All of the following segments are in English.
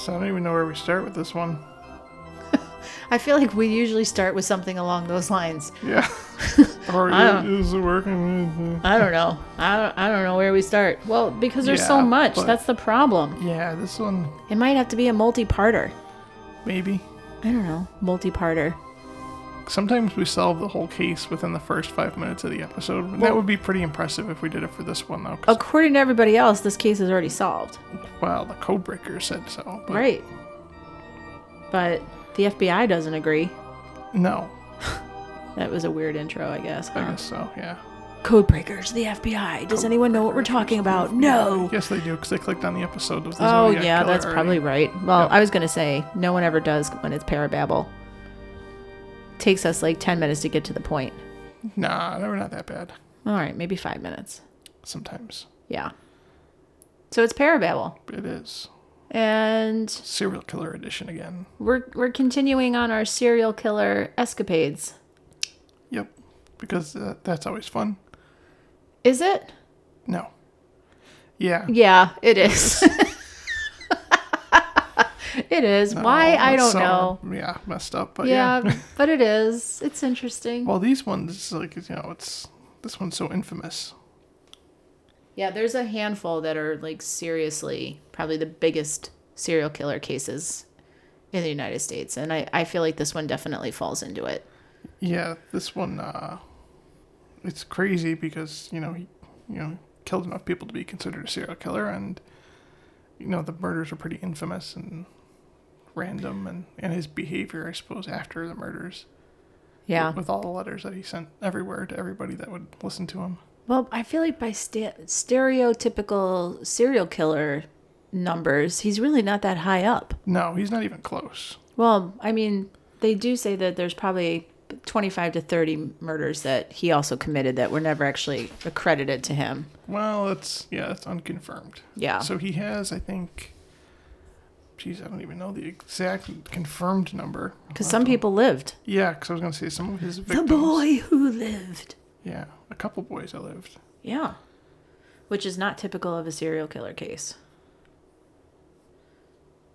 So I don't even know where we start with this one. I feel like we usually start with something along those lines. Yeah. or I is it working? I don't know. I don't, I don't know where we start. Well, because there's so much. That's the problem. Yeah, this one It might have to be a multi-parter. maybe. I don't know. Multi-parter. Sometimes we solve the whole case within the first five minutes of the episode. and that would be pretty impressive if we did it for this one, though. According to everybody else, this case is already solved. well, the codebreaker said so. But Right. But the FBI doesn't agree. No, That was a weird intro, I guess. I guess so. Yeah. Codebreakers, the FBI. Does anyone know what we're talking about? No. Yes, they do because they clicked on the episode of the Oh, Zodiac yeah, Killer that's already. probably right. Well, Yep. I was going to say, no one ever does when it's Parababble. Takes us like 10 minutes to get to the point. Nah, were not that bad. All right, maybe five minutes. Sometimes Yeah. So it's Parababble. it is And serial killer edition again. we're, we're continuing on our serial killer escapades. Yep, because uh, that's always fun. Is it? No. Yeah. Yeah, it is. it is. Why? I don't know. Yeah, messed up, but yeah. Yeah, but it is. It's interesting. well, these ones, like you know, it's this one's so infamous. Yeah, there's a handful that are like seriously probably the biggest serial killer cases in the United States. And I, I feel like this one definitely falls into it. Yeah, this one, uh, it's crazy because you know he, you know, killed enough people to be considered a serial killer, and you know the murders are pretty infamous and random, and and his behavior, I suppose, after the murders. Yeah. With all the letters that he sent everywhere to everybody that would listen to him. Well, I feel like by sta- stereotypical serial killer numbers, he's really not that high up. No, he's not even close. Well, I mean, they do say that there's probably 25 to 30 murders that he also committed that were never actually accredited to him. Well, it's yeah, it's unconfirmed. Yeah. So he has, I think. Geez, I don't even know the exact confirmed number. Because some people lived. Yeah, because I was gonna say some of his victims. The boy who lived. Yeah, a couple boys that lived. Yeah. Which is not typical of a serial killer case.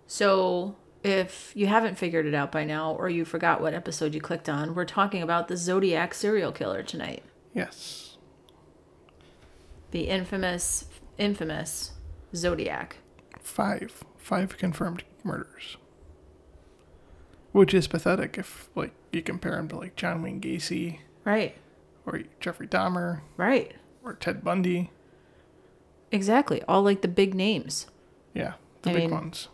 So, if you haven't figured it out by now, or you forgot what episode you clicked on, we're talking about the Zodiac serial killer tonight. Yes. The infamous, infamous Zodiac. Five. Five confirmed murders. Which is pathetic if, like, you compare him to, like, John Wayne Gacy Right, or Jeffrey Dahmer right. or Ted Bundy. Exactly. All like the big names. Yeah, the I big mean- ones.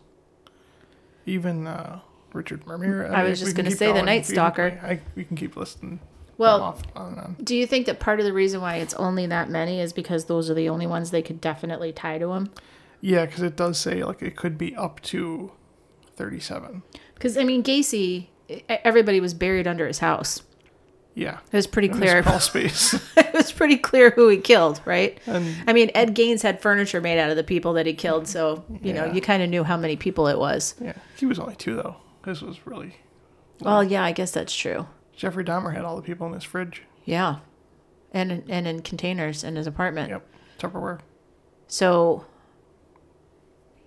Even uh, Richard Ramirez. I was we just gonna keep say the. Night Stalker. I, we can keep listing Well- off on on. Do you think that part of the reason why it's only that many is because those are the only ones they could definitely tie to him? Yeah, because it does say, like, it could be up to 37. Because, I mean, Gacy, everybody was buried under his house. Yeah. It was pretty clear. crawl space. it was pretty clear who he killed, right? and I mean, Ed Gaines had furniture made out of the people that he killed, so you know you kind of knew how many people it was. yeah, he was only two, though. This was really. Well, yeah, I guess that's true. Jeffrey Dahmer had all the people in his fridge. Yeah, and and in containers in his apartment. Yep. Tupperware. So,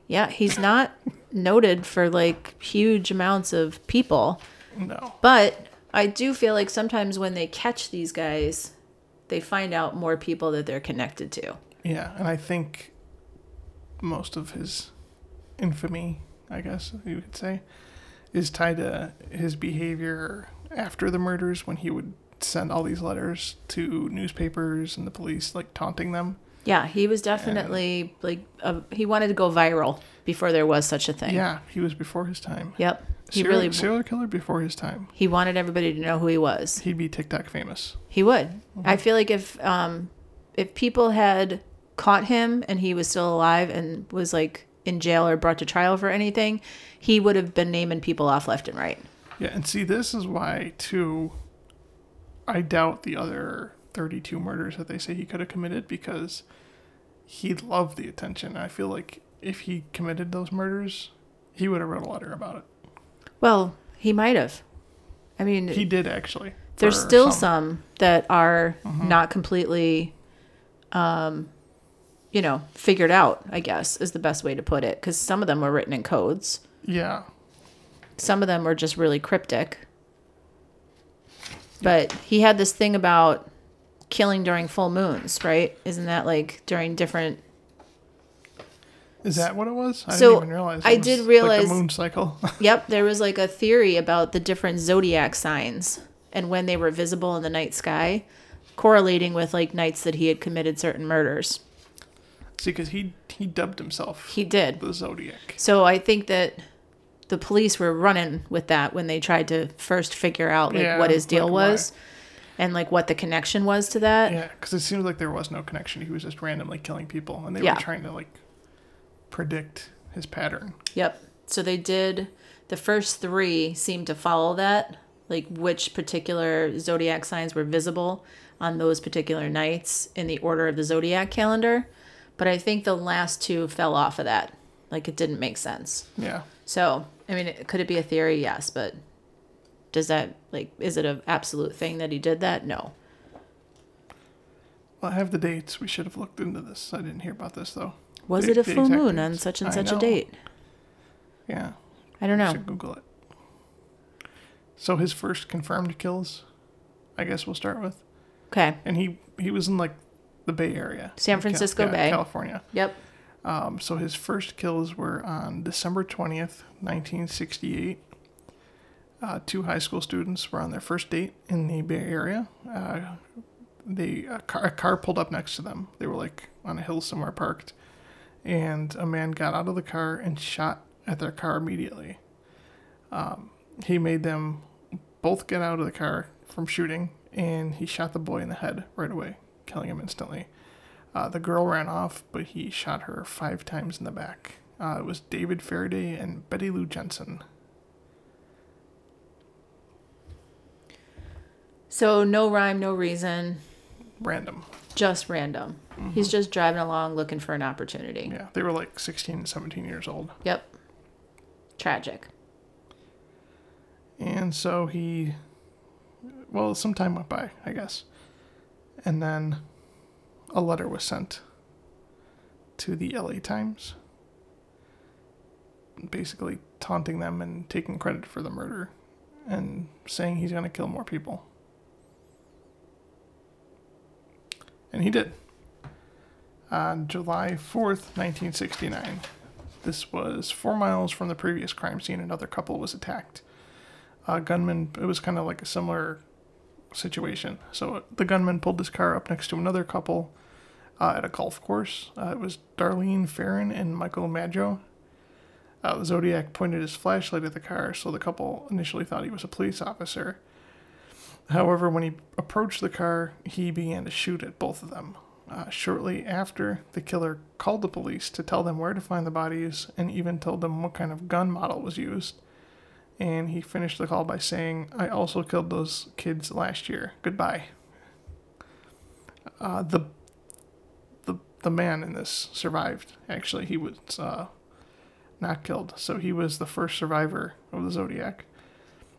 yeah, he's not noted for like huge amounts of people, No. but I do feel like sometimes when they catch these guys, they find out more people that they're connected to. Yeah, and I think most of his infamy, I guess you could say, is tied to his behavior after the murders when he would send all these letters to newspapers and the police, like taunting them. Yeah, he was definitely like a, he wanted to go viral before there was such a thing. Yeah, he was before his time. Yep. He serial, really serial killer before his time. he wanted everybody to know who he was. He'd be TikTok famous. He would. I feel like if um if people had caught him and he was still alive and was like in jail or brought to trial for anything, he would have been naming people off left and right. Yeah, and see, this is why too. I doubt the other thirty-two murders that they say he could have committed because he loved the attention. I feel like if he committed those murders, he would have wrote a letter about it. Well, he might have. I mean, He did actually. there's still some. that are Mm-hmm. not completely um you know, figured out, I guess, is the best way to put it. Because some of them were written in codes, Yeah. some of them were just really cryptic. But he had this thing about killing during full moons, right? Isn't that like during different Is that what it was? I So, didn't even realize. it I was did like realize- the moon cycle. Yep, there was like a theory about the different zodiac signs and when they were visible in the night sky, correlating with like nights that he had committed certain murders. See, because he he dubbed himself He did. the Zodiac. So I think that the police were running with that when they tried to first figure out like Yeah, what his deal like why. And like what the connection was to that. Yeah, because it seems like there was no connection. He was just randomly killing people, and they Yeah. were trying to like predict his pattern. Yep. So they did the first 3 seemed to follow that, like which particular zodiac signs were visible on those particular nights in the order of the zodiac calendar, but I think the last two fell off of that. Like it didn't make sense. Yeah. So, I mean, it- could it be a theory? Yes, but does that like is it an absolute thing that he did that? No. Well, I have the dates. We should have looked into this. I didn't hear about this though. Was The- it a full moon on such and I such a date? Yeah. I don't know. should Google it. So his first confirmed kills, I guess we'll start with, Okay. and he he was in like the Bay Area, San Cal- Francisco yeah, Bay. California. Yep. Um, so his first kills were on December 20th, 1968. Uh, two high school students were on their first date in the Bay Area. Uh, they a car, a car pulled up next to them. They were like on a hill somewhere parked, and a man got out of the car and shot at their car immediately. Um, he made them both get out of the car from shooting, and he shot the boy in the head right away, killing him instantly. Uh, the girl ran off, but he shot her five times in the back. Uh, it was David Faraday and Betty Lou Jensen. So no rhyme, no reason, Random. just random. Mm-hmm. He's just driving along looking for an opportunity. Yeah, they were like 16 17 years old. Yep. Tragic. And so he, well, some time went by, I guess. And then a letter was sent to the LA Times, basically taunting them and taking credit for the murder and saying he's going to kill more people. And he did. On July 4th, 1969. This was four miles from the previous crime scene. Another couple was attacked uh, gunman. It was kind of like a similar situation. So the gunman pulled his car up next to another couple uh, at a golf course. Uh, it was Darlene Ferrin and Michael Mageau. Uh, the Zodiac pointed his flashlight at the car, so the couple initially thought he was a police officer. However, when he approached the car, he began to shoot at both of them. Uh, shortly after, the killer called the police to tell them where to find the bodies and even told them what kind of gun model was used and he finished the call by saying, "I also killed those kids last year. Goodbye." Uh, the the the man in this survived. Actually, he was uh, not killed, so he was the first survivor of the Zodiac,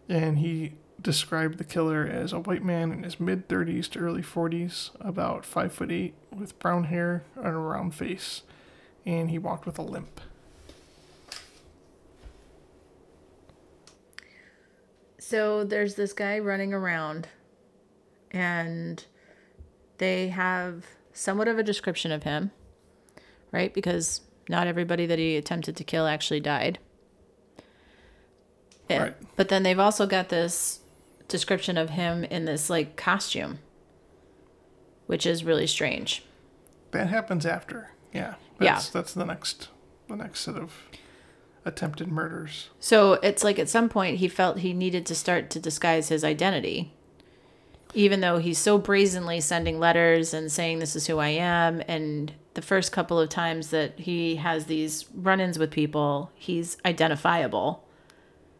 and he described the killer as a white man in his mid thirties to early forties, about five foot eight, with brown hair and a round face, and he walked with a limp. So there's this guy running around, and they have somewhat of a description of him, right? Because not everybody that he attempted to kill actually died. Yeah. Right. But then they've also got this description of him in this like costume, which is really strange. That happens after. Yeah. Yeah. That's, That's the next the next set of attempted murders. So it's like at some point he felt he needed to start to disguise his identity. Even though he's so brazenly sending letters and saying this is who I am and the first couple of times that he has these run-ins with people, he's identifiable.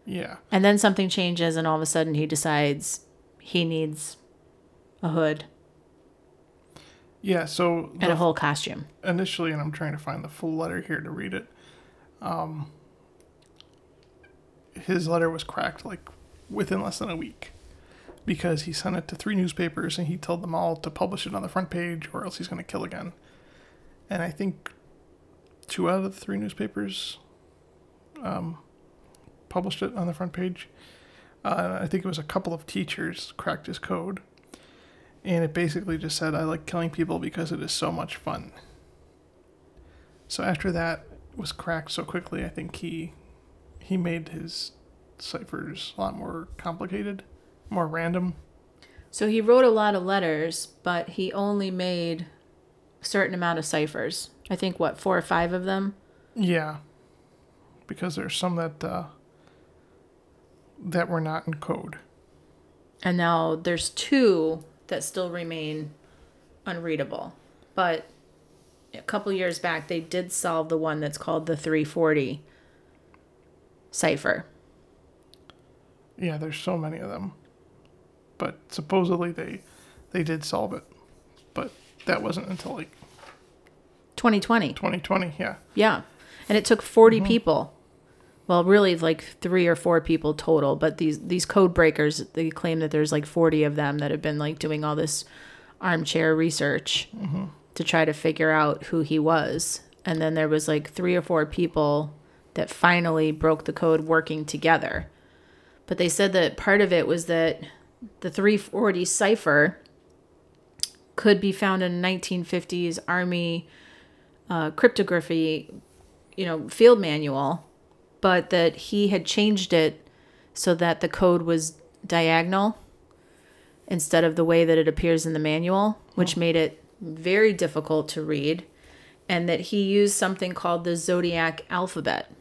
Yeah. And then something changes and all of a sudden he decides he needs a hood Yeah. So and a whole costume. initially, and I'm trying to find the full letter here to read it. Um, his letter was cracked like within less than a week because he sent it to three newspapers and he told them all to publish it on the front page or else he's going to kill again. and I think two out of the three newspapers um, published it on the front page. Uh, I think it was a couple of teachers cracked his code, and it basically just said, "I like killing people because it is so much fun." So after that was cracked so quickly, I think he he made his ciphers a lot more complicated, more random. So he wrote a lot of letters, but he only made a certain amount of ciphers. I think what four or five of them. Yeah, because there's some that uh, that were not in code. And now there's two that still remain unreadable. But a couple years back, they did solve the one that's called the 340 cipher. Yeah, there's so many of them, but supposedly they they did solve it, but that wasn't until like 2020. 2020. Yeah, Yeah. And it took 40 mm-hmm. people. Well, really like 3 or 4 people total, but these these code breakers, they claim that there's like 40 of them that have been like doing all this armchair research to try to figure out who he was. And then there was like 3 or 4 people that finally broke the code working together. But they said that part of it was that the 340 cipher could be found in 1950s army uh, cryptography, you know, field manual, but that he had changed it so that the code was diagonal instead of the way that it appears in the manual, which oh. made it very difficult to read, and that he used something called the zodiac alphabet.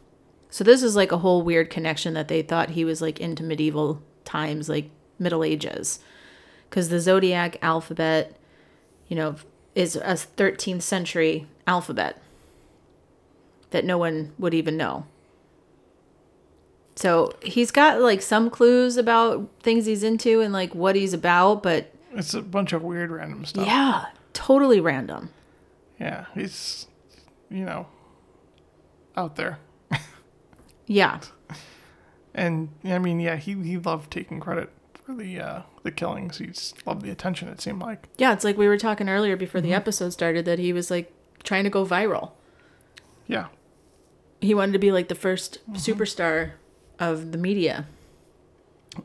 So this is like a whole weird connection that they thought he was like into medieval times, like Middle Ages, because the zodiac alphabet, you know, is a 13th century alphabet that no one would even know. So he's got like some clues about things he's into and like what he's about, but it's a bunch of weird random stuff. yeah, totally random. yeah, he's you know out there, Yeah. and I mean, yeah, he he loved taking credit for the uh, the killings. He's loved the attention. It seemed like. Yeah, it's like we were talking earlier before the episode started that he was like trying to go viral. Yeah, He wanted to be like the 1st superstar of the media.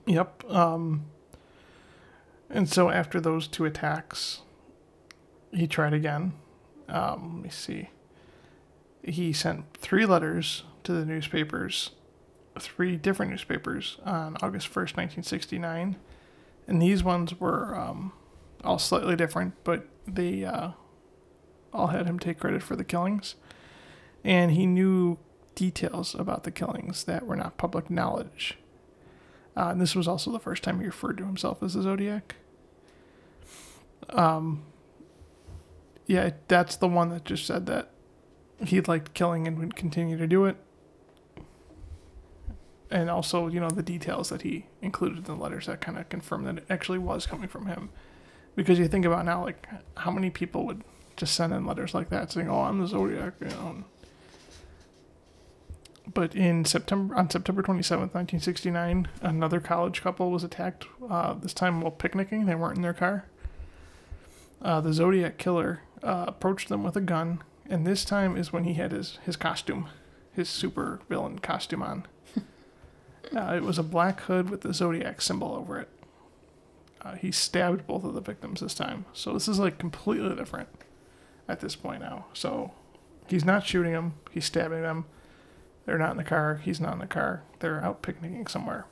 Yep. Um, and so after those two attacks, he tried again. Um, let me see. He sent three letters to the newspapers, three different newspapers, on August 1st, 1969. And these ones were um, all slightly different, but they uh, all had him take credit for the killings. And he knew details about the killings that were not public knowledge. Uh, and this was also the first time he referred to himself as the Zodiac. Um, yeah, that's the one that just said that he liked killing and would continue to do it. And also, you know, the details that he included in the letters that kind of confirmed that it actually was coming from him. Because you think about now, like, how many people would just send in letters like that saying, oh, I'm the Zodiac, you know. But in September, on September 27th, 1969, another college couple was attacked, uh, this time while picnicking. They weren't in their car. Uh, the Zodiac killer uh, approached them with a gun, and this time is when he had his, his costume, his super villain costume on. uh, it was a black hood with the Zodiac symbol over it. Uh, he stabbed both of the victims this time. So this is like completely different at this point now. So he's not shooting them, he's stabbing them. They're not in the car. He's not in the car. They're out picnicking somewhere.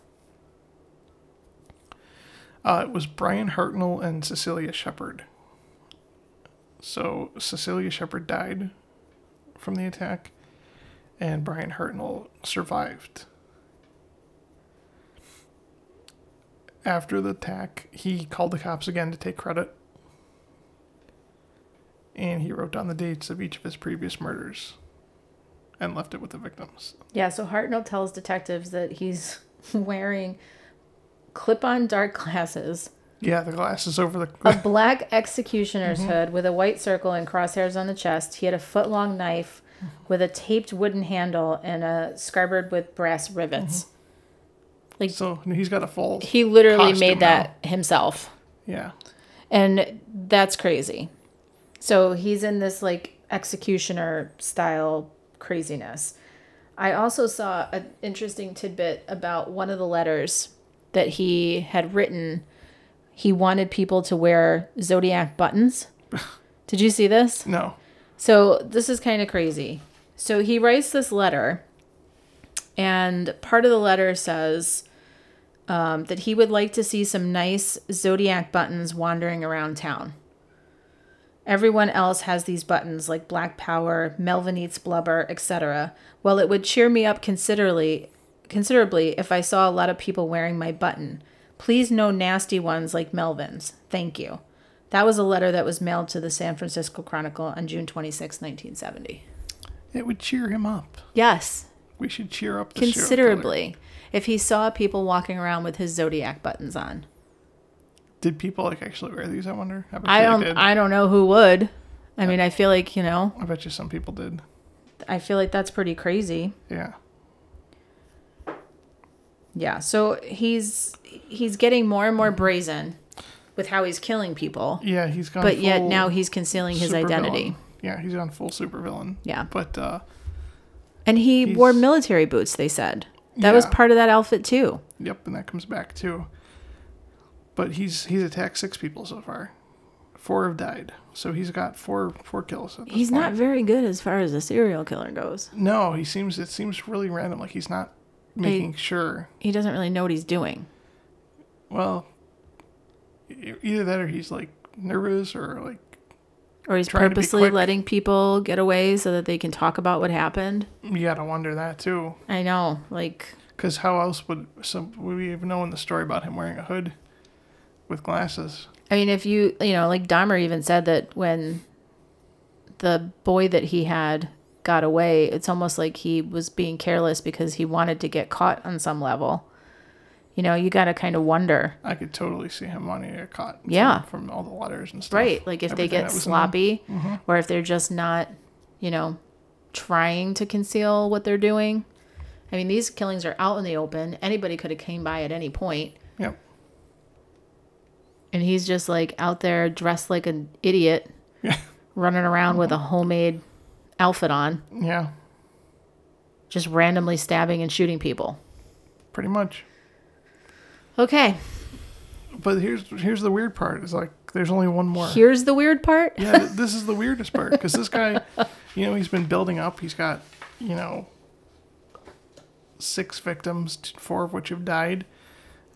Uh, it was Brian Hartnell and Cecilia Shepard. So Cecilia Shepard died from the attack, and Brian Hartnell survived. After the attack, he called the cops again to take credit, and he wrote down the dates of each of his previous murders and left it with the victims. Yeah, so Hartnell tells detectives that he's wearing clip on dark glasses, Yeah, the glasses over the. a black executioner's mm-hmm. hood with a white circle and crosshairs on the chest. He had a foot long knife with a taped wooden handle and a scarabard with brass rivets. Mm-hmm. Like So he's got a full. He literally made that himself. Yeah. And that's crazy. So he's in this like executioner style craziness. I also saw an interesting tidbit about one of the letters that he had written. He wanted people to wear zodiac buttons. Did you see this? No. So this is kind of crazy. So he writes this letter, and part of the letter says um, that he would like to see some nice zodiac buttons wandering around town. Everyone else has these buttons like Black Power, Melvin Eats Blubber, etc. Well, it would cheer me up considerably, considerably if I saw a lot of people wearing my button. Please, no nasty ones like Melvin's. Thank you. That was a letter that was mailed to the San Francisco Chronicle on June 26, 1970. It would cheer him up. Yes, We should cheer up the considerably. If he saw people walking around with his zodiac buttons on. Did people like actually wear these? I wonder. I, I don't I don't know who would. I mean, I feel like, you know, I bet you some people did. I feel like that's pretty crazy. Yeah. Yeah, so he's he's getting more and more brazen with how he's killing people, Yeah, he's gone. but yet now he's concealing his identity. Yeah, he's gone full supervillain. Yeah. But uh, And he wore military boots, they said. That was part of that outfit too. yep, and that comes back too. But he's he's attacked six people so far. Four have died, so he's got four four kills. He's point. not very good as far as a serial killer goes. No, he seems it seems really random. Like he's not making sure. He doesn't really know what he's doing. Well, either that or he's like nervous or like Or he's Trying to be purposely letting people get away so that they can talk about what happened. you gotta wonder that too. I know, like Because how else would some would we even know in the story about him wearing a hood with glasses? I mean, if you, you know, like Dahmer even said that when the boy that he had got away, it's almost like he was being careless because he wanted to get caught on some level. You know, you got to kind of wonder, I could totally see him wanting to get caught. Yeah. From, all the letters and stuff. right? Like if they get that was in them. Mm-hmm. sloppy or if they're just not, you know, trying to conceal what they're doing. I mean, these killings are out in the open. Anybody could have came by at any point. And he's just like out there dressed like an idiot running around with a mm-hmm. homemade outfit on Yeah. just randomly stabbing and shooting people Pretty much. okay But here's here's the weird part. Is like there's only one more. here's the weird part yeah, th- this is the weirdest part because this guy, you know, he's been building up. He's got, you know, six victims, t- four of which have died,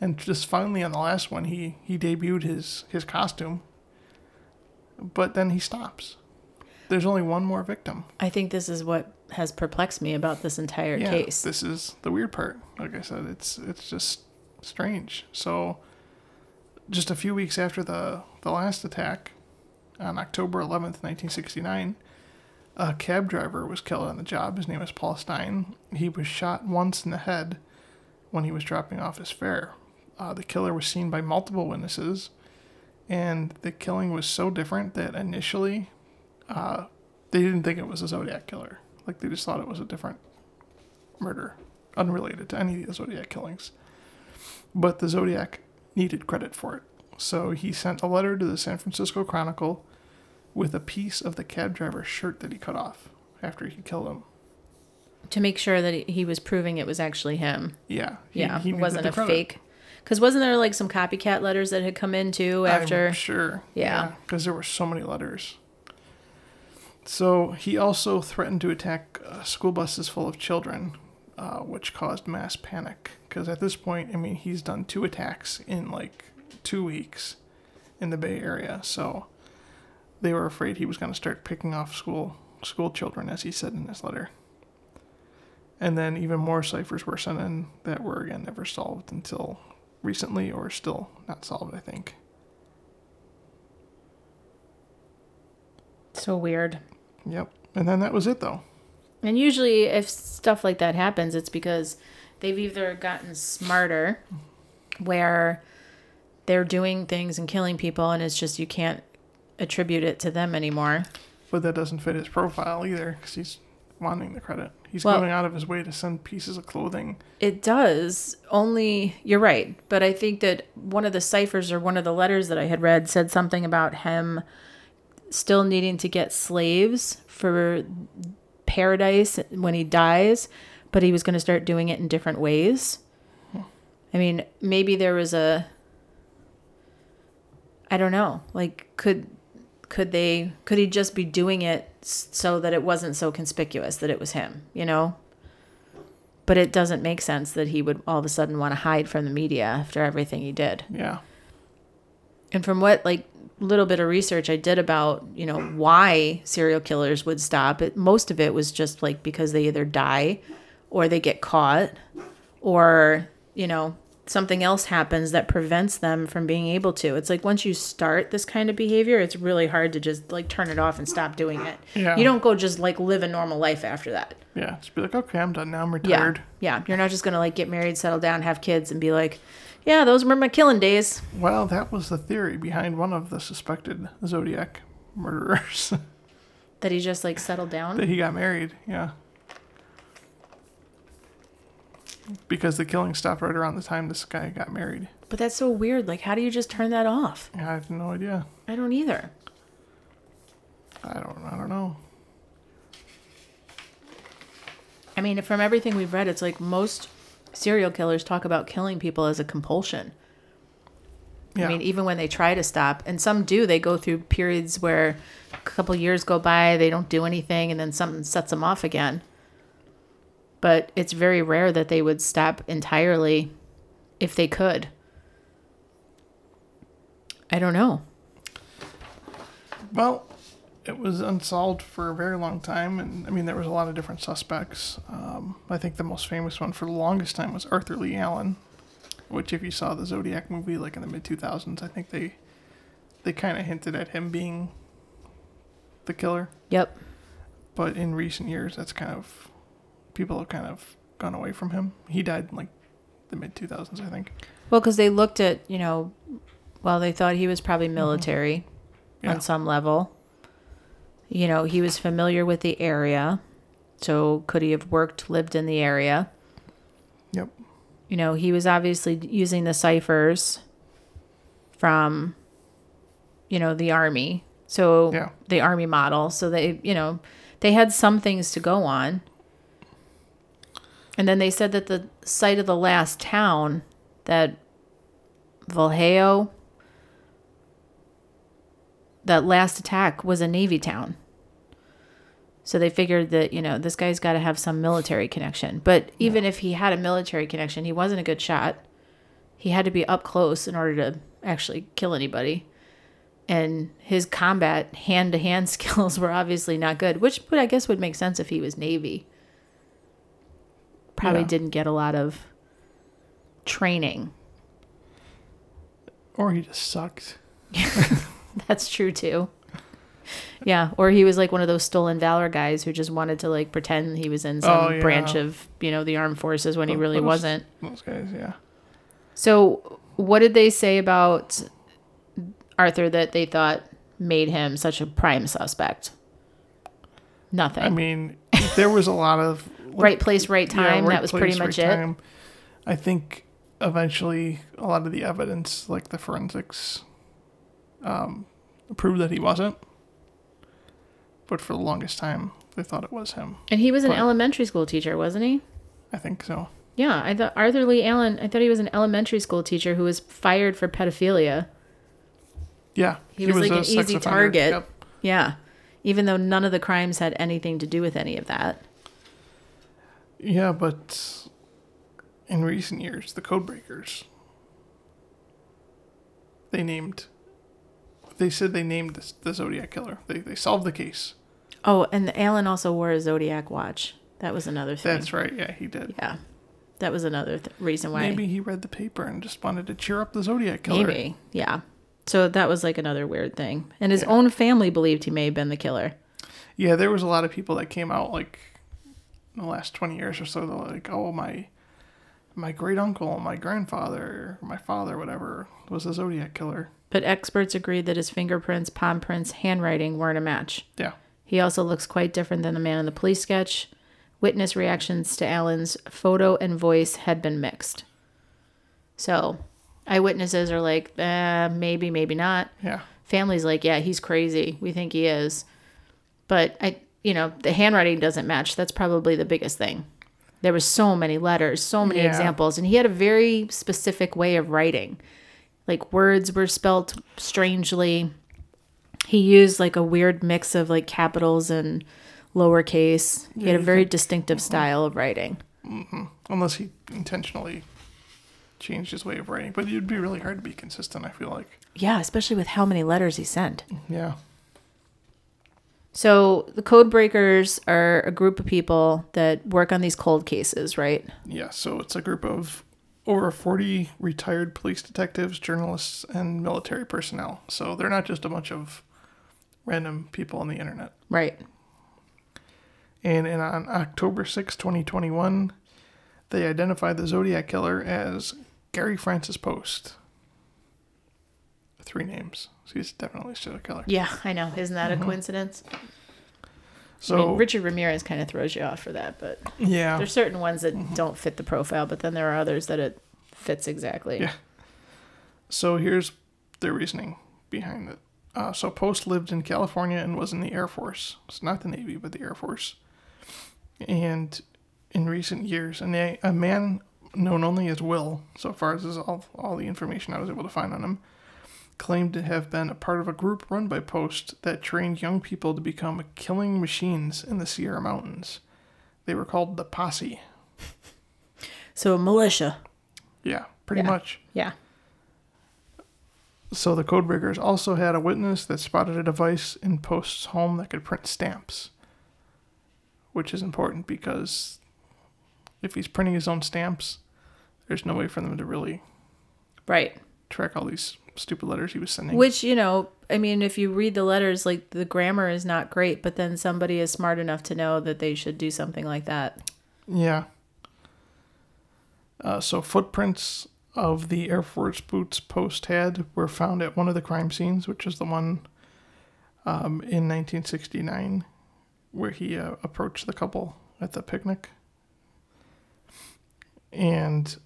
and just finally on the last one, he he debuted his his costume. But then he stops. There's only one more victim. i think this is what has perplexed me about this entire Yeah, case this is the weird part. Like I said, it's it's just strange. So, just a few weeks after the the last attack, on October 11th, 1969, a cab driver was killed on the job. His name was Paul Stine. He was shot once in the head when he was dropping off his fare. Uh, the killer was seen by multiple witnesses, and the killing was so different that initially, uh, they didn't think it was a Zodiac killer. Like they just thought it was a different murder, unrelated to any of the Zodiac killings. But the Zodiac needed credit for it. So he sent a letter to the San Francisco Chronicle with a piece of the cab driver's shirt that he cut off after he killed him. to make sure that he- was proving it was actually him Yeah. he- yeah he it wasn't a credit. fake because wasn't there like some copycat letters that had come in too after I'm sure. Yeah. Because there were so many letters. So he also threatened to attack uh, school buses full of children, uh, which caused mass panic. Because at this point, I mean, he's done two attacks in like two weeks in the Bay Area. So they were afraid he was going to start picking off school school children, as he said in his letter. And then even more ciphers were sent in that were again never solved until recently, or still not solved, I think. so weird Yep. And then that was it, though. And usually, if stuff like that happens, it's because they've either gotten smarter, where they're doing things and killing people, and it's just you can't attribute it to them anymore. But that doesn't fit his profile either, because he's wanting the credit. He's Well- going out of his way to send pieces of clothing. It does only, you're right, but I think that one of the ciphers or one of the letters that I had read said something about him still needing to get slaves for paradise when he dies, but he was going to start doing it in different ways. I mean, maybe there was a I don't know. Like could could they could he just be doing it so that it wasn't so conspicuous that it was him, you know? But it doesn't make sense that he would all of a sudden want to hide from the media after everything he did. Yeah. And from what like little bit of research I did about, you know, why serial killers would stop, it most of it was just like because they either die or they get caught or, you know, something else happens that prevents them from being able to. It's like once you start this kind of behavior, it's really hard to just like turn it off and stop doing it. Yeah. You don't go just like live a normal life after that. Yeah. Just be like, okay, I'm done now. I'm retired. Yeah. Yeah. You're not just going to like get married, settle down, have kids and be like, yeah, those were my killing days. Well, that was the theory behind one of the suspected Zodiac murderers. That he just like settled down. that he got married. Yeah. Because the killing stopped right around the time this guy got married. But that's so weird. Like, how do you just turn that off? Yeah, I have no idea. I don't either. I don't. I don't know. I mean, from everything we've read, it's like most serial killers talk about killing people as a compulsion. Yeah. I mean, even when they try to stop, and some do, they go through periods where a couple years go by, they don't do anything, and then something sets them off again. But it's very rare that they would stop entirely if they could. I don't know. Well, it was unsolved for a very long time, and I mean there was a lot of different suspects. Um, I think the most famous one for the longest time was Arthur Leigh Allen, which if you saw the Zodiac movie like in the mid two thousands, I think they they kind of hinted at him being the killer. Yep. But in recent years, that's kind of people have kind of gone away from him. He died in like the mid two thousands, I think. Well, because they looked at, you know, well, they thought he was probably mm-hmm. military Yeah. on some level. You know, he was familiar with the area. So could he have worked, lived in the area? Yep. You know, he was obviously using the ciphers from, you know, the army. So Yeah. the army model. So they, you know, they had some things to go on. And then they said that the site of the last town, that Vallejo, that last attack was a Navy town. So they figured that, you know, this guy's got to have some military connection. But even if he had a military connection, he wasn't a good shot. He had to be up close in order to actually kill anybody. And his combat hand to hand skills were obviously not good, which would, I guess, would make sense if he was Navy. Probably Yeah. didn't get a lot of training. Or he just sucked. That's true too. Yeah, or he was like one of those stolen valor guys who just wanted to like pretend he was in some Oh, yeah. branch of, you know, the armed forces when he really those- wasn't. Those guys, yeah. So, what did they say about Arthur that they thought made him such a prime suspect? Nothing. I mean, there was a lot of right place, right yeah, time. right that was pretty much right it. time. I think eventually a lot of the evidence, like the forensics, um, proved that he wasn't. But for the longest time, they thought it was him. And he was an elementary school teacher, wasn't he? I think so. Yeah, I thought Arthur Leigh Allen. I thought he was an elementary school teacher who was fired for pedophilia. Yeah, He was like a an easy offender. target. Yep. Yeah, even though none of the crimes had anything to do with any of that. Yeah, but in recent years, the code breakers they named. They said they named the, the Zodiac killer. They they solved the case. Oh, and Allen also wore a zodiac watch. That was another thing. That's right. Yeah, he did. yeah, that was another th- reason why. Maybe he read the paper and just wanted to cheer up the Zodiac killer. Maybe, yeah. So that was like another weird thing. And his Yeah. own family believed he may have been the killer. Yeah, there was a lot of people that came out like in the last twenty years or so. They're like, "Oh, my, my great uncle, my grandfather, my father, whatever, was a Zodiac killer." But experts agreed that his fingerprints, palm prints, handwriting weren't a match. Yeah, He also looks quite different than the man in the police sketch. Witness reactions to Allen's photo and voice had been mixed. So, eyewitnesses are like, eh, maybe, maybe not. yeah, family's like, yeah, he's crazy. We think he is. But I, you know, the handwriting doesn't match. That's probably the biggest thing. There was so many letters, so many Yeah. examples, and he had a very specific way of writing. Like words were spelt strangely. He used like a weird mix of like capitals and lowercase. He had a very think- distinctive mm-hmm. style of writing. Mm-hmm. Unless he intentionally changed his way of writing. But it'd be really hard to be consistent, I feel like. Yeah, especially with how many letters he sent. Yeah. So the code breakers are a group of people that work on these cold cases, right? Yeah, so it's a group of over 40 retired police detectives, journalists, and military personnel. So they're not just a bunch of random people on the internet. Right. And, and on October 6, 2021, they identified the Zodiac Killer as Gary Francis Poste. Three names. So he's definitely a serial killer. Yeah, I know. Isn't that a coincidence? So, I mean, Richard Ramirez kind of throws you off for that, but yeah. there's certain ones that don't fit the profile, but then there are others that it fits exactly. Yeah. So here's their reasoning behind it. Uh, so Poste lived in California and was in the Air Force. It's not the Navy, but the Air Force. And in recent years, and a, a man known only as Will, so far as is all, all the information I was able to find on him, claimed to have been a part of a group run by Poste that trained young people to become killing machines in the Sierra Mountains. They were called the Posse. So a militia. Yeah, pretty Yeah. much. Yeah. So the codebreakers also had a witness that spotted a device in Poste's home that could print stamps, which is important because if he's printing his own stamps, there's no way for them to really Right. track all these stupid letters he was sending. Which, you know, I mean, if you read the letters, like the grammar is not great, but then somebody is smart enough to know that they should do something like that. yeah. Uh, so footprints of the Air Force boots Poste had were found at one of the crime scenes, which is the one um, in 1969 where he uh, approached the couple at the picnic. And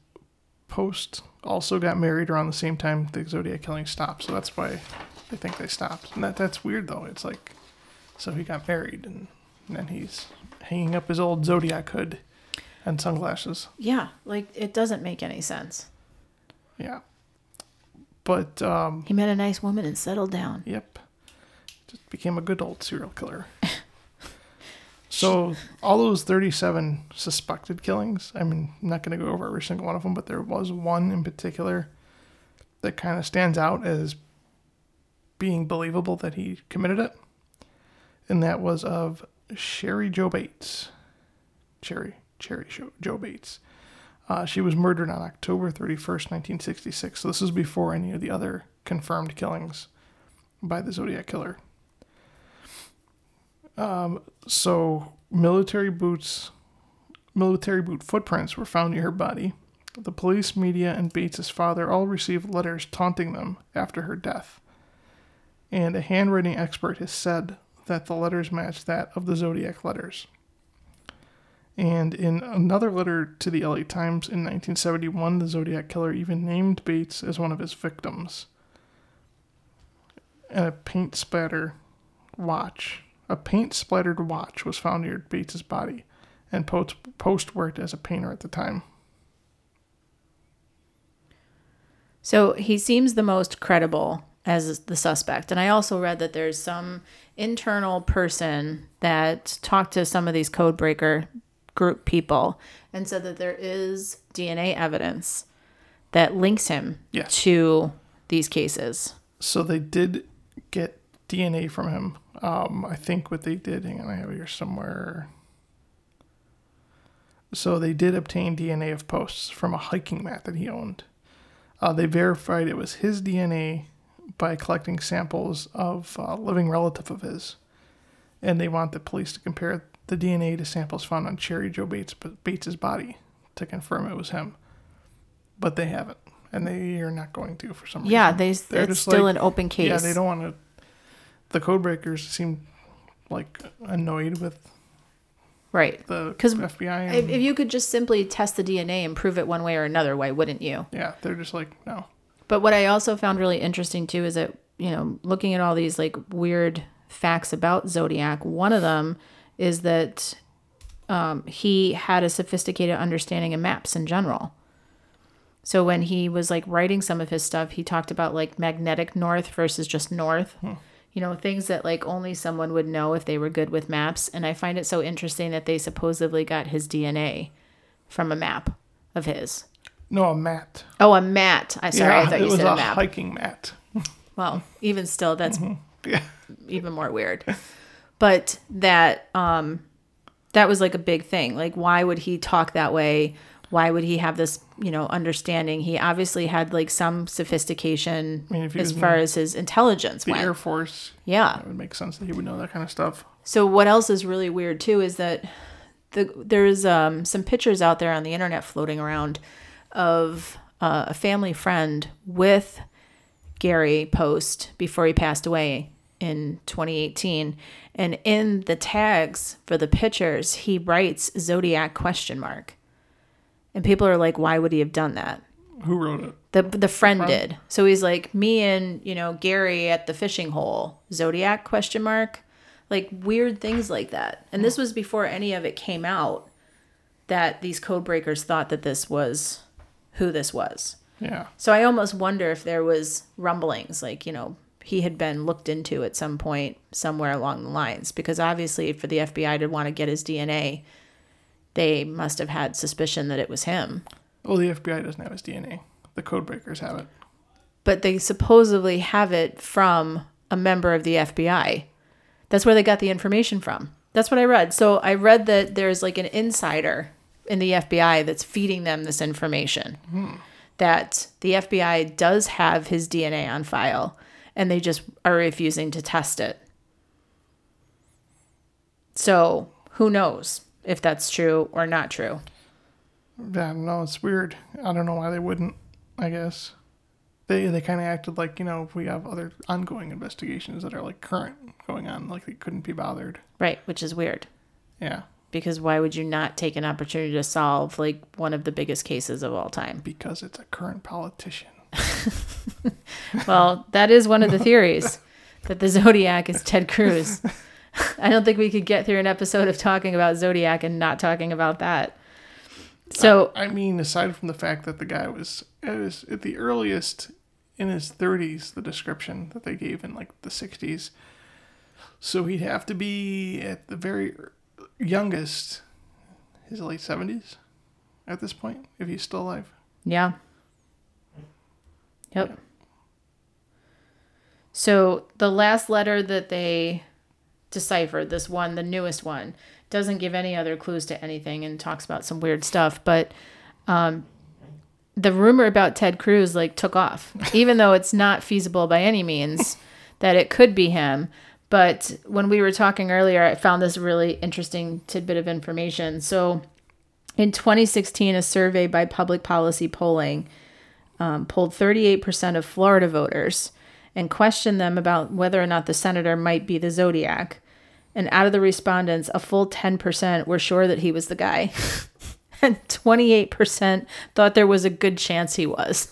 Poste also got married around the same time the Zodiac killing stopped, so that's why they think they stopped. And that that's weird though. It's like, so he got married, and, and then he's hanging up his old Zodiac hood and sunglasses. Yeah. Like it doesn't make any sense. Yeah. But um, He met a nice woman and settled down. Yep. Just became a good old serial killer. So, all those 37 suspected killings, I mean, I'm not going to go over every single one of them, but there was one in particular that kind of stands out as being believable that he committed it. And that was of Cheri Jo Bates. Cheri, Cheri Jo, Bates. Uh, she was murdered on October 31st, 1966. So, this is before any of the other confirmed killings by the Zodiac Killer. Um, so military boots, military boot footprints were found near her body. The police, media, and Bates's father all received letters taunting them after her death. And a handwriting expert has said that the letters match that of the Zodiac letters. And in another letter to the LA Times in 1971, the Zodiac Killer even named Bates as one of his victims and a paint spatter watch. A paint splattered watch was found near Bates's body, and Poste, Poste worked as a painter at the time. So he seems the most credible as the suspect. And I also read that there's some internal person that talked to some of these code breaker group people and said that there is DNA evidence that links him Yeah. to these cases. So they did get DNA from him. Um, I think what they did, hang on, I have it here somewhere. So they did obtain DNA of Poste's from a hiking mat that he owned. Uh, they verified it was his DNA by collecting samples of a living relative of his. And they want the police to compare the DNA to samples found on Cheri Jo Bates, Bates's body to confirm it was him. But they haven't. And they are not going to for some reason. Yeah, they They're it's still like- an open case. Yeah, they don't want to. The code breakers seem like annoyed with Right. the FBI. If, And, if you could just simply test the DNA and prove it one way or another, why wouldn't you? yeah, they're just like no. But what I also found really interesting too is that you know, looking at all these like weird facts about Zodiac, one of them is that um, he had a sophisticated understanding of maps in general. So when he was like writing some of his stuff, he talked about like magnetic north versus just north. You know, things that like only someone would know if they were good with maps. And I find it so interesting that they supposedly got his DNA from a map of his. No, a mat. Oh, a mat. I sorry, I thought you said a a map. hiking mat. Well, even still, that's Yeah. even more weird. But that um that was like a big thing. Like why would he talk that way? Why would he have this, you know, understanding? He obviously had like some sophistication mean, as far as his intelligence The went. Air Force. yeah. It would make sense that he would know that kind of stuff. So what else is really weird too is that the there's um, some pictures out there on the internet floating around of uh, a family friend with Gary Poste before he passed away in 2018, and in the tags for the pictures he writes zodiac question mark, and people are like, why would he have done that? Who wrote it? The the friend did. So he's like me and you know Gary at the fishing hole. Zodiac question mark, like weird things like that. And this was before any of it came out that these code breakers thought that this was who this was. Yeah. So I almost wonder if there was rumblings, like you know he had been looked into at some point somewhere along the lines, because obviously for the FBI to want to get his DNA, they must have had suspicion that it was him. Well, the FBI doesn't have his DNA. The code breakers have it. but they supposedly have it from a member of the FBI. That's where they got the information from. That's what I read. So I read that there's like an insider in the FBI that's feeding them this information. Hmm. That the FBI does have his DNA on file and they just are refusing to test it. So who knows if that's true or not true? Yeah, no, it's weird. I don't know why they wouldn't. I guess they they kind of acted like you know if we have other ongoing investigations that are like current going on, like they couldn't be bothered. Right, which is weird. Yeah, because why would you not take an opportunity to solve like one of the biggest cases of all time? because it's a current politician. Well, that is one of the theories that the Zodiac is Ted Cruz. I don't think we could get through an episode of talking about Zodiac and not talking about that. So, I mean, aside from the fact that the guy was was at the earliest in his 30s, the description that they gave in like the 60s. So he'd have to be at the very youngest, his late 70s at this point, if he's still alive. yeah. Yep. So, the last letter that they deciphered, this one, the newest one, doesn't give any other clues to anything and talks about some weird stuff, but um, the rumor about Ted Cruz like took off, even though it's not feasible by any means that it could be him. But when we were talking earlier, I found this really interesting tidbit of information. So, in 2016, a survey by Public Policy Polling um, polled 38% of Florida voters and questioned them about whether or not the senator might be the Zodiac. And out of the respondents, a full 10% were sure that he was the guy. and 28% thought there was a good chance he was.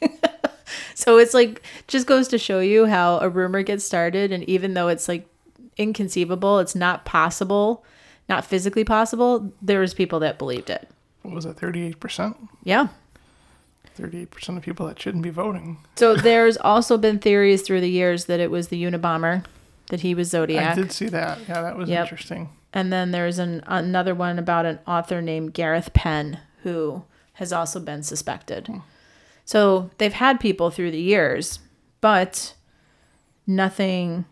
so it's like, just goes to show you how a rumor gets started. And even though it's like inconceivable, it's not possible, not physically possible, there was people that believed it. What was it, 38%? Yeah. 38% of people that shouldn't be voting. So there's also been theories through the years that it was the Unabomber, that he was Zodiac. I did see that. Yeah, that was Yep. interesting. And then there's an another one about an author named Gareth Penn who has also been suspected. Hmm. So they've had people through the years, but nothing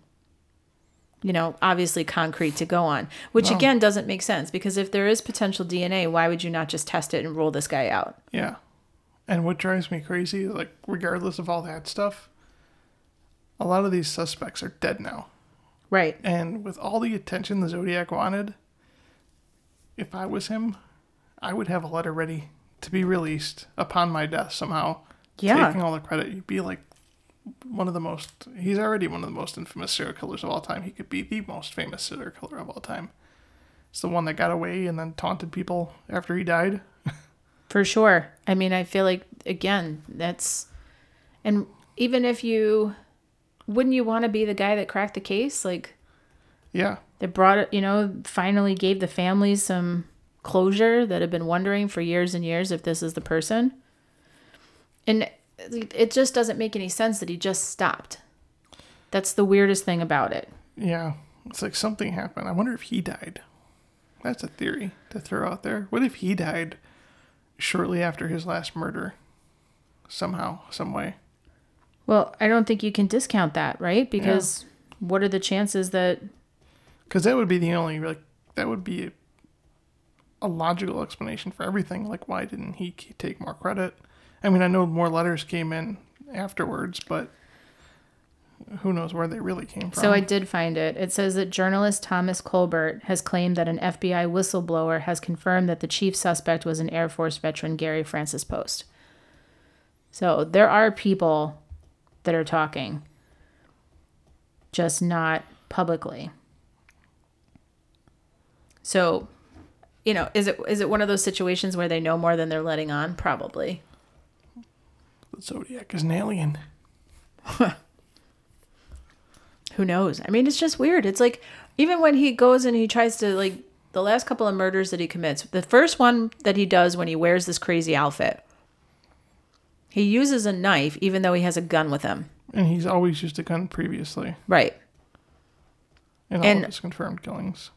you know, obviously concrete to go on, which No. again doesn't make sense because if there is potential DNA, why would you not just test it and rule this guy out? Yeah. And what drives me crazy, like, regardless of all that stuff, a lot of these suspects are dead now. Right. And with all the attention the Zodiac wanted, if I was him, I would have a letter ready to be released upon my death somehow. Yeah. Taking all the credit. You'd be like one of the most, he's already one of the most infamous serial killers of all time. He could be the most famous serial killer of all time. It's the one that got away and then taunted people after he died. For sure. I mean, I feel like again, that's and even if you wouldn't you want to be the guy that cracked the case? Like Yeah. that brought it, you know, finally gave the families some closure that had been wondering for years and years if this is the person. And it just doesn't make any sense that he just stopped. That's the weirdest thing about it. Yeah. It's like something happened. I wonder if he died. That's a theory to throw out there. What if he died shortly after his last murder? Somehow, some way. Well, I don't think you can discount that, right? Because what are the chances that Because that would be the only, like, that would be a, a logical explanation for everything. Like, why didn't he take more credit? I mean, I know more letters came in afterwards, but who knows where they really came from. So I did find it. It says that journalist Thomas Colbert has claimed that an FBI whistleblower has confirmed that the chief suspect was an Air Force veteran, Gary Francis Poste. So there are people that are talking, just not publicly. So, you know, is it is it one of those situations where they know more than they're letting on? Probably. the Zodiac is an alien. who knows? I mean it's just weird. It's like even when he goes and he tries to like the last couple of murders that he commits the first one that he does when he wears this crazy outfit he uses a knife even though he has a gun with him. And he's always used a gun previously. Right. In all And- of his confirmed killings.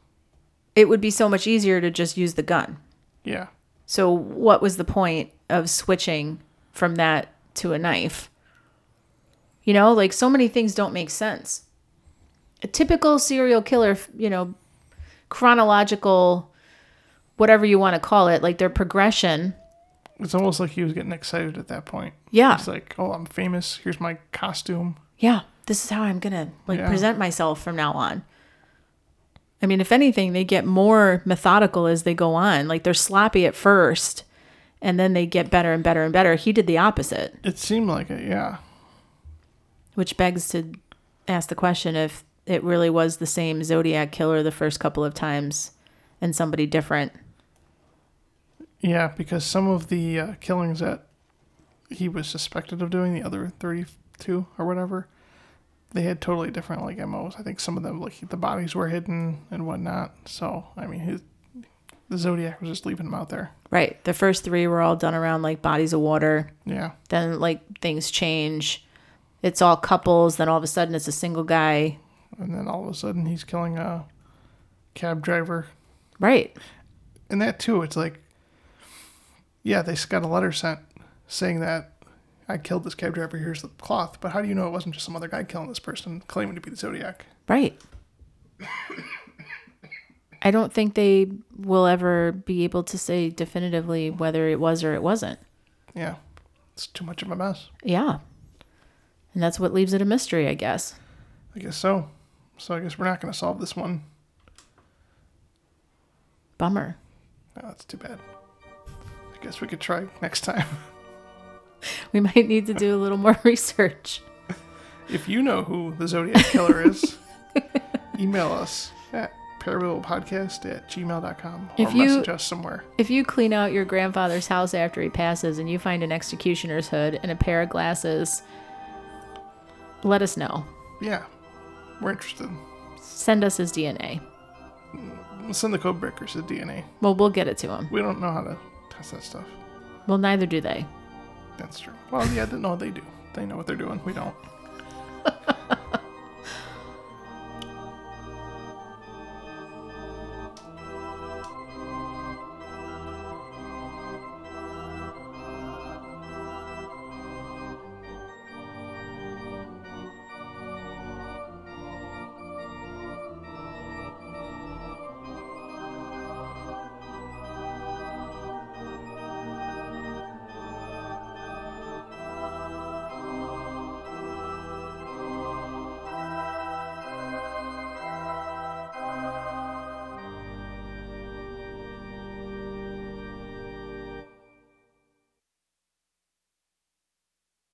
it would be so much easier to just use the gun. Yeah. so what was the point of switching from that to a knife? You know like so many things don't make sense a typical serial killer you know chronological whatever you want to call it like their progression It's almost like he was getting excited at that point. Yeah. It's like, oh, I'm famous. Here's my costume. yeah this is how i'm gonna like Yeah. present myself from now on i mean if anything they get more methodical as they go on like they're sloppy at first and then they get better and better and better he did the opposite It seemed like it, yeah. which begs to ask the question if it really was the same zodiac killer the first couple of times and somebody different Yeah, because some of the uh, killings that he was suspected of doing, the other 32 or whatever, they had totally different like MOs. I think some of them, like the bodies were hidden and whatnot. So, I mean, his, the Zodiac was just leaving them out there. right the first three were all done around like bodies of water Yeah. then like things change it's all couples then all of a sudden it's a single guy And then all of a sudden he's killing a cab driver right and that too, it's like, yeah, they got a letter sent saying that I killed this cab driver. Here's the cloth. But how do you know it wasn't just some other guy killing this person, claiming to be the Zodiac? right i don't think they will ever be able to say definitively whether it was or it wasn't Yeah, it's too much of a mess. yeah and that's what leaves it a mystery i guess I guess so. So I guess we're not going to solve this one. bummer No, that's too bad. I guess we could try next time. we might need to do a little more research if you know who the Zodiac Killer is, email us at parablepodcast at gmail.com or If you- message us somewhere. If you clean out your grandfather's house after he passes and you find an executioner's hood and a pair of glasses, let us know. Yeah, we're interested. Send us his DNA. Send the code breakers the DNA. Well, we'll get it to him. We don't know how to test that stuff. Well, neither do they. That's true. Well, yeah, no, they do. They know what they're doing. We don't.